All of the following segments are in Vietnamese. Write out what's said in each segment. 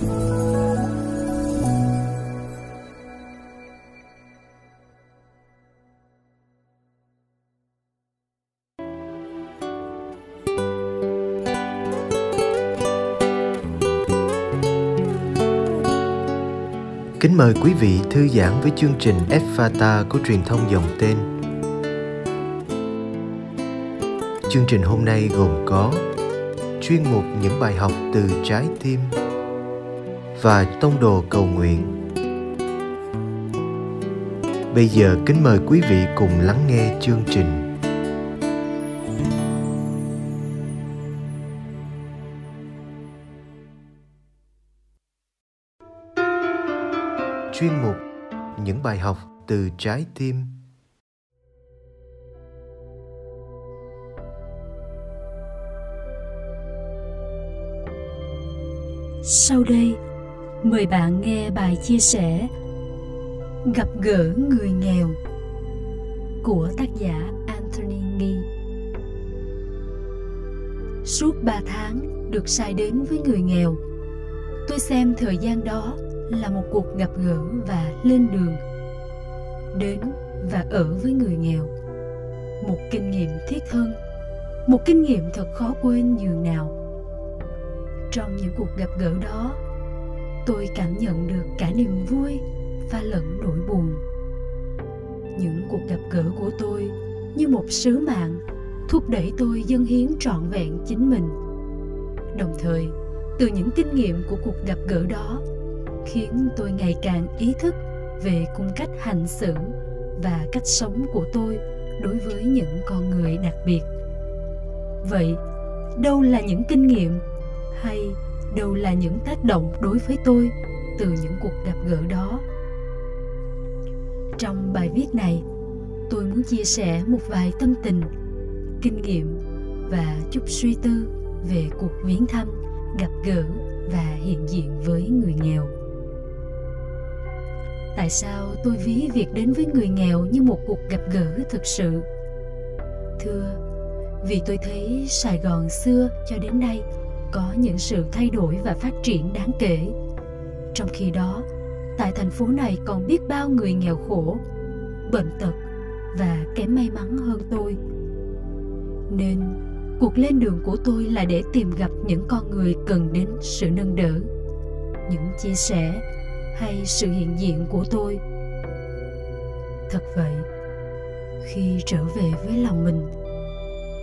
Kính mời quý vị thư giãn với chương trình Fata của truyền thông dòng tên. Chương trình hôm nay gồm có chuyên mục những bài học từ trái tim và tông đồ cầu nguyện. Bây giờ kính mời quý vị cùng lắng nghe chương trình. chuyên mục những bài học từ trái tim sau đây mời bạn nghe bài chia sẻ gặp gỡ người nghèo của tác giả anthony nghi. Suốt ba tháng được sai đến với người nghèo tôi xem thời gian đó là một cuộc gặp gỡ và lên đường đến và ở với người nghèo. Một kinh nghiệm thiết hơn, một kinh nghiệm thật khó quên dường nào. Trong những cuộc gặp gỡ đó tôi cảm nhận được cả niềm vui và lẫn nỗi buồn. Những cuộc gặp gỡ của tôi như một sứ mạng, thúc đẩy tôi dâng hiến trọn vẹn chính mình. Đồng thời, từ những kinh nghiệm của cuộc gặp gỡ đó, khiến tôi ngày càng ý thức về cung cách hành xử và cách sống của tôi đối với những con người đặc biệt. Vậy, đâu là những kinh nghiệm hay đâu là những tác động đối với tôi từ những cuộc gặp gỡ đó. Trong bài viết này, tôi muốn chia sẻ một vài tâm tình, kinh nghiệm và chút suy tư về cuộc viếng thăm, gặp gỡ và hiện diện với người nghèo. Tại sao tôi ví việc đến với người nghèo như một cuộc gặp gỡ thực sự? Thưa, vì tôi thấy sài gòn xưa cho đến nay có những sự thay đổi và phát triển đáng kể. Trong khi đó, tại thành phố này còn biết bao người nghèo khổ, bệnh tật và kém may mắn hơn tôi. Nên, cuộc lên đường của tôi là để tìm gặp những con người cần đến sự nâng đỡ, những chia sẻ hay sự hiện diện của tôi. Thật vậy, khi trở về với lòng mình,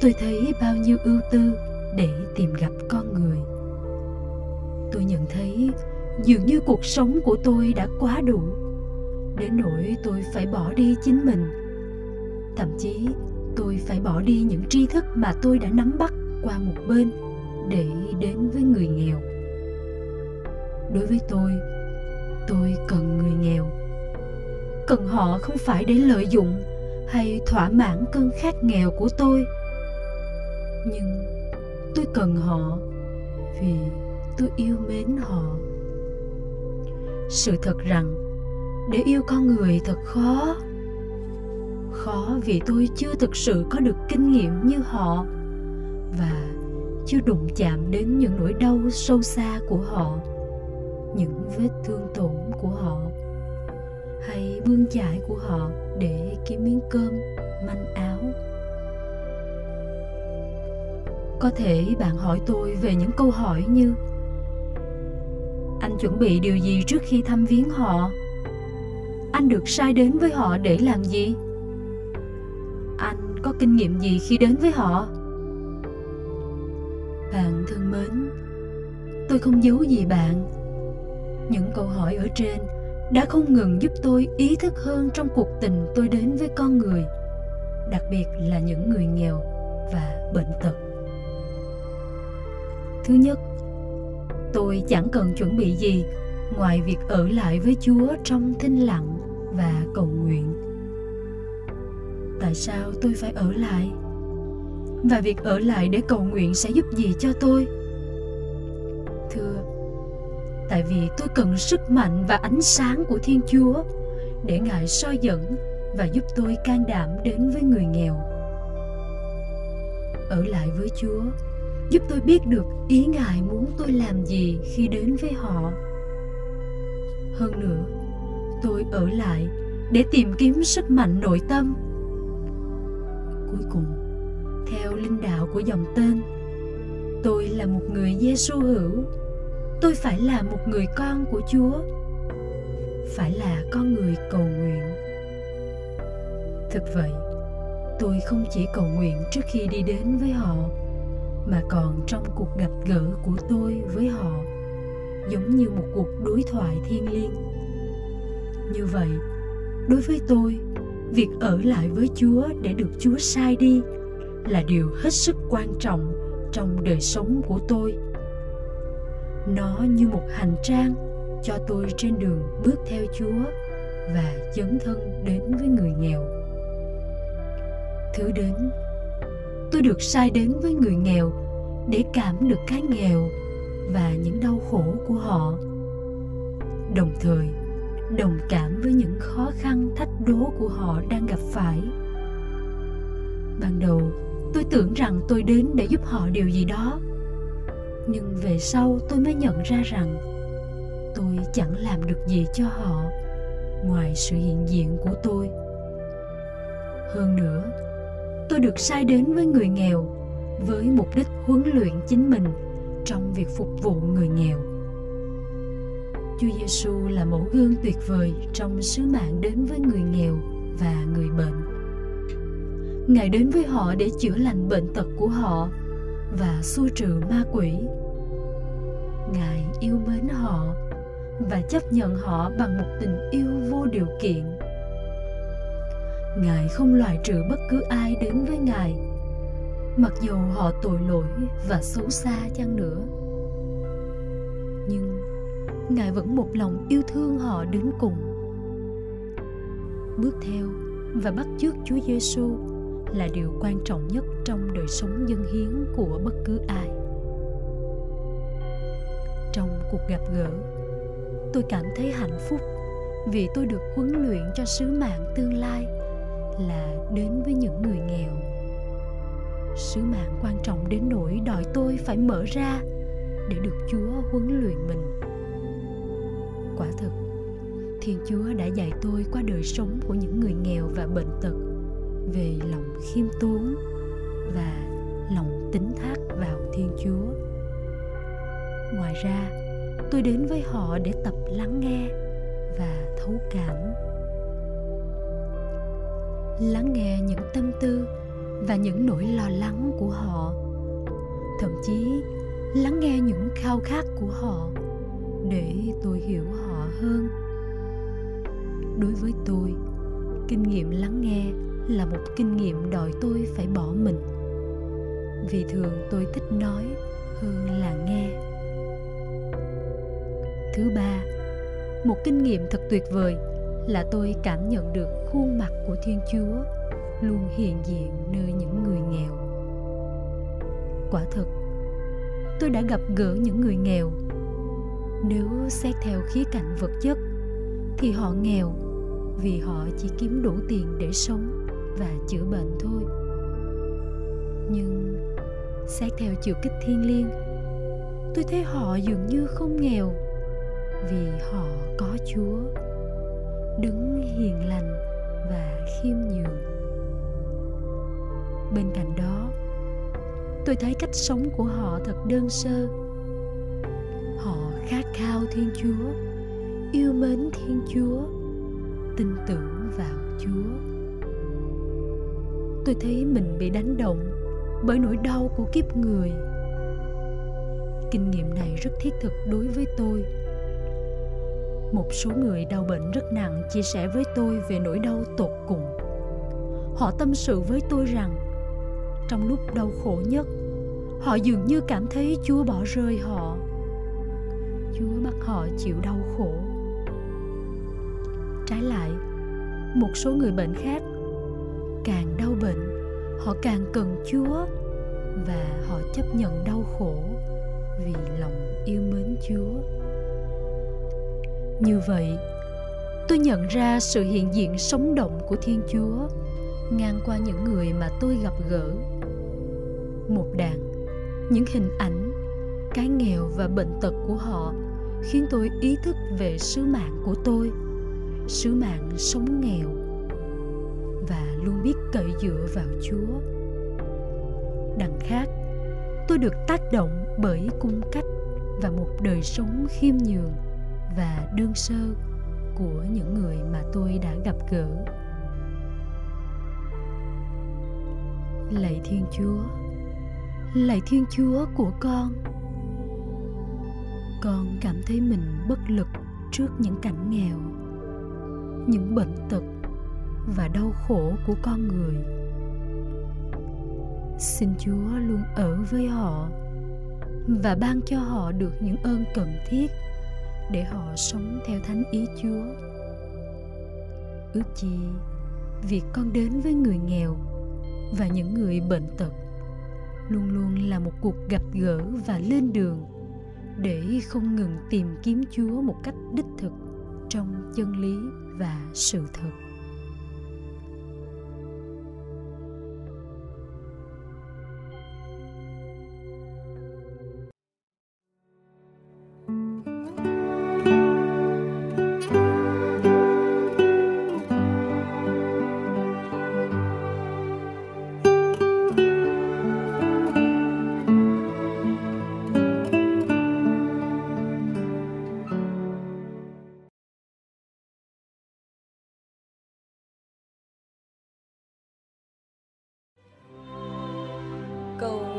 tôi thấy bao nhiêu ưu tư để tìm gặp con người. Tôi nhận thấy dường như cuộc sống của tôi đã quá đủ. Đến nỗi tôi phải bỏ đi chính mình. Thậm chí, tôi phải bỏ đi những tri thức mà tôi đã nắm bắt qua một bên để đến với người nghèo. Đối với tôi tôi cần người nghèo. Cần họ không phải để lợi dụng hay thỏa mãn cơn khát nghèo của tôi. Nhưng tôi cần họ vì tôi yêu mến họ. Sự thật rằng, để yêu con người thật khó. Khó vì tôi chưa thực sự có được kinh nghiệm như họ và chưa đụng chạm đến những nỗi đau sâu xa của họ, những vết thương tổn của họ hay bươn chải của họ để kiếm miếng cơm, manh áo có thể bạn hỏi tôi về những câu hỏi như, anh chuẩn bị điều gì trước khi thăm viếng họ? Anh được sai đến với họ để làm gì? Anh có kinh nghiệm gì khi đến với họ? Bạn thân mến, tôi không giấu gì bạn. Những câu hỏi ở trên đã không ngừng giúp tôi ý thức hơn trong cuộc tình tôi đến với con người, đặc biệt là những người nghèo và bệnh tật thứ nhất, tôi chẳng cần chuẩn bị gì ngoài việc ở lại với chúa trong thinh lặng và cầu nguyện. Tại sao tôi phải ở lại? Và việc ở lại để cầu nguyện sẽ giúp gì cho tôi? Thưa, tại vì tôi cần sức mạnh và ánh sáng của thiên chúa để ngài soi dẫn và giúp tôi can đảm đến với người nghèo. Ở lại với chúa giúp tôi biết được ý ngài muốn tôi làm gì khi đến với họ. Hơn nữa, tôi ở lại để tìm kiếm sức mạnh nội tâm. Cuối cùng, theo linh đạo của dòng tên, tôi là một người giêsu hữu. Tôi phải là một người con của chúa, phải là con người cầu nguyện. Thực vậy, tôi không chỉ cầu nguyện trước khi đi đến với họ mà còn trong cuộc gặp gỡ của tôi với họ, giống như một cuộc đối thoại thiêng liêng. Như vậy, đối với tôi, việc ở lại với chúa để được chúa sai đi là điều hết sức quan trọng trong đời sống của tôi. Nó như một hành trang cho tôi trên đường bước theo chúa và dấn thân đến với người nghèo. Thứ đến tôi được sai đến với người nghèo để cảm được cái nghèo và những đau khổ của họ. Đồng thời, đồng cảm với những khó khăn, thách đố của họ đang gặp phải. Ban đầu, tôi tưởng rằng tôi đến để giúp họ điều gì đó, nhưng về sau tôi mới nhận ra rằng tôi chẳng làm được gì cho họ ngoài sự hiện diện của tôi. Hơn nữa tôi được sai đến với người nghèo, với mục đích huấn luyện chính mình trong việc phục vụ người nghèo Chúa Giêsu là mẫu gương tuyệt vời trong sứ mạng đến với người nghèo và người bệnh. Ngài đến với họ để chữa lành bệnh tật của họ và xua trừ ma quỷ. Ngài yêu mến họ và chấp nhận họ bằng một tình yêu vô điều kiện. Ngài không loại trừ bất cứ ai đến với Ngài, mặc dù họ tội lỗi và xấu xa chăng nữa. Nhưng ngài vẫn một lòng yêu thương họ đến cùng bước theo và bắt chước Chúa Giêsu là điều quan trọng nhất trong đời sống dân hiến của bất cứ ai. Trong cuộc gặp gỡ, tôi cảm thấy hạnh phúc vì tôi được huấn luyện cho sứ mạng tương lai là đến với những người nghèo. Sứ mạng quan trọng đến nỗi đòi tôi phải mở ra để được Chúa huấn luyện mình. Quả thực, thiên chúa đã dạy tôi qua đời sống của những người nghèo và bệnh tật về lòng khiêm tốn và lòng tín thác vào thiên chúa. Ngoài ra, tôi đến với họ để tập lắng nghe và thấu cảm lắng nghe những tâm tư và những nỗi lo lắng của họ. Thậm chí, lắng nghe những khao khát của họ để tôi hiểu họ hơn. Đối với tôi, kinh nghiệm lắng nghe là một kinh nghiệm đòi tôi phải bỏ mình. Vì thường tôi thích nói hơn là nghe. Thứ ba, một kinh nghiệm thật tuyệt vời là tôi cảm nhận được khuôn mặt của thiên chúa luôn hiện diện nơi những người nghèo. Quả thật, tôi đã gặp gỡ những người nghèo. Nếu xét theo khía cạnh vật chất thì họ nghèo vì họ chỉ kiếm đủ tiền để sống và chữa bệnh thôi. Nhưng xét theo chiều kích thiên liêng tôi thấy họ dường như không nghèo vì họ có chúa đứng hiền lành và khiêm nhường. Bên cạnh đó, tôi thấy cách sống của họ thật đơn sơ. Họ khát khao thiên chúa, yêu mến thiên chúa, tin tưởng vào chúa. Tôi thấy mình bị đánh động bởi nỗi đau của kiếp người. Kinh nghiệm này rất thiết thực đối với tôi một số người đau bệnh rất nặng chia sẻ với tôi về nỗi đau tột cùng họ tâm sự với tôi rằng trong lúc đau khổ nhất họ dường như cảm thấy chúa bỏ rơi họ Chúa bắt họ chịu đau khổ. Trái lại, một số người bệnh khác càng đau bệnh, họ càng cần Chúa và họ chấp nhận đau khổ vì lòng yêu mến Chúa. Như vậy, tôi nhận ra sự hiện diện sống động của Thiên Chúa ngang qua những người mà tôi gặp gỡ. Một đàn những hình ảnh cái nghèo và bệnh tật của họ khiến tôi ý thức về sứ mạng của tôi sứ mạng sống nghèo và luôn biết cậy dựa vào chúa đằng khác tôi được tác động bởi cung cách và một đời sống khiêm nhường và đơn sơ của những người mà tôi đã gặp gỡ. Lạy thiên chúa, lạy thiên chúa của con. Con cảm thấy mình bất lực trước những cảnh nghèo, những bệnh tật và đau khổ của con người. Xin chúa luôn ở với họ và ban cho họ được những ơn cần thiết để họ sống theo thánh ý chúa. Ước chi, việc con đến với người nghèo và những người bệnh tật luôn luôn là một cuộc gặp gỡ và lên đường để không ngừng tìm kiếm chúa một cách đích thực trong chân lý và sự thật.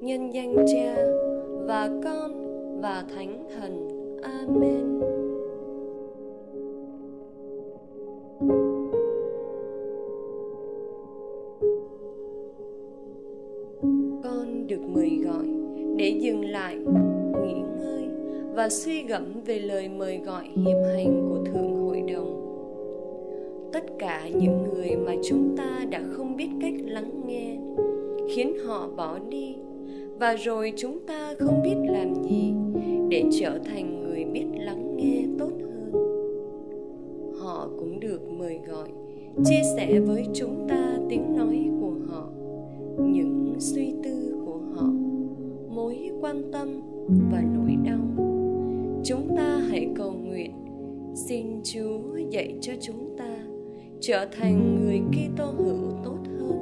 nhân danh Cha và Con và Thánh Thần. Amen. Con được mời gọi để dừng lại, nghỉ ngơi và suy gẫm về lời mời gọi hiệp hành của Thượng Hội đồng. Tất cả những người mà chúng ta đã không biết cách lắng nghe khiến họ bỏ đi và rồi chúng ta không biết làm gì để trở thành người biết lắng nghe tốt hơn. Họ cũng được mời gọi, chia sẻ với chúng ta tiếng nói của họ, những suy tư của họ, mối quan tâm và nỗi đau. Chúng ta hãy cầu nguyện, xin chúa dạy cho chúng ta trở thành người Kitô hữu tốt hơn.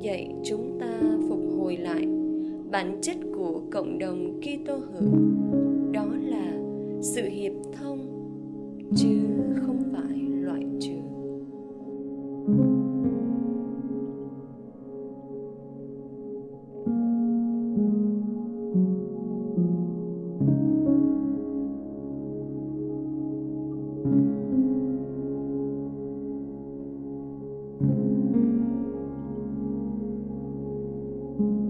Dạy chúng ta phục hồi lại bản chất của cộng đồng Kitô hữu đó là sự hiệp thông, chứ không phải loại trừ. cảm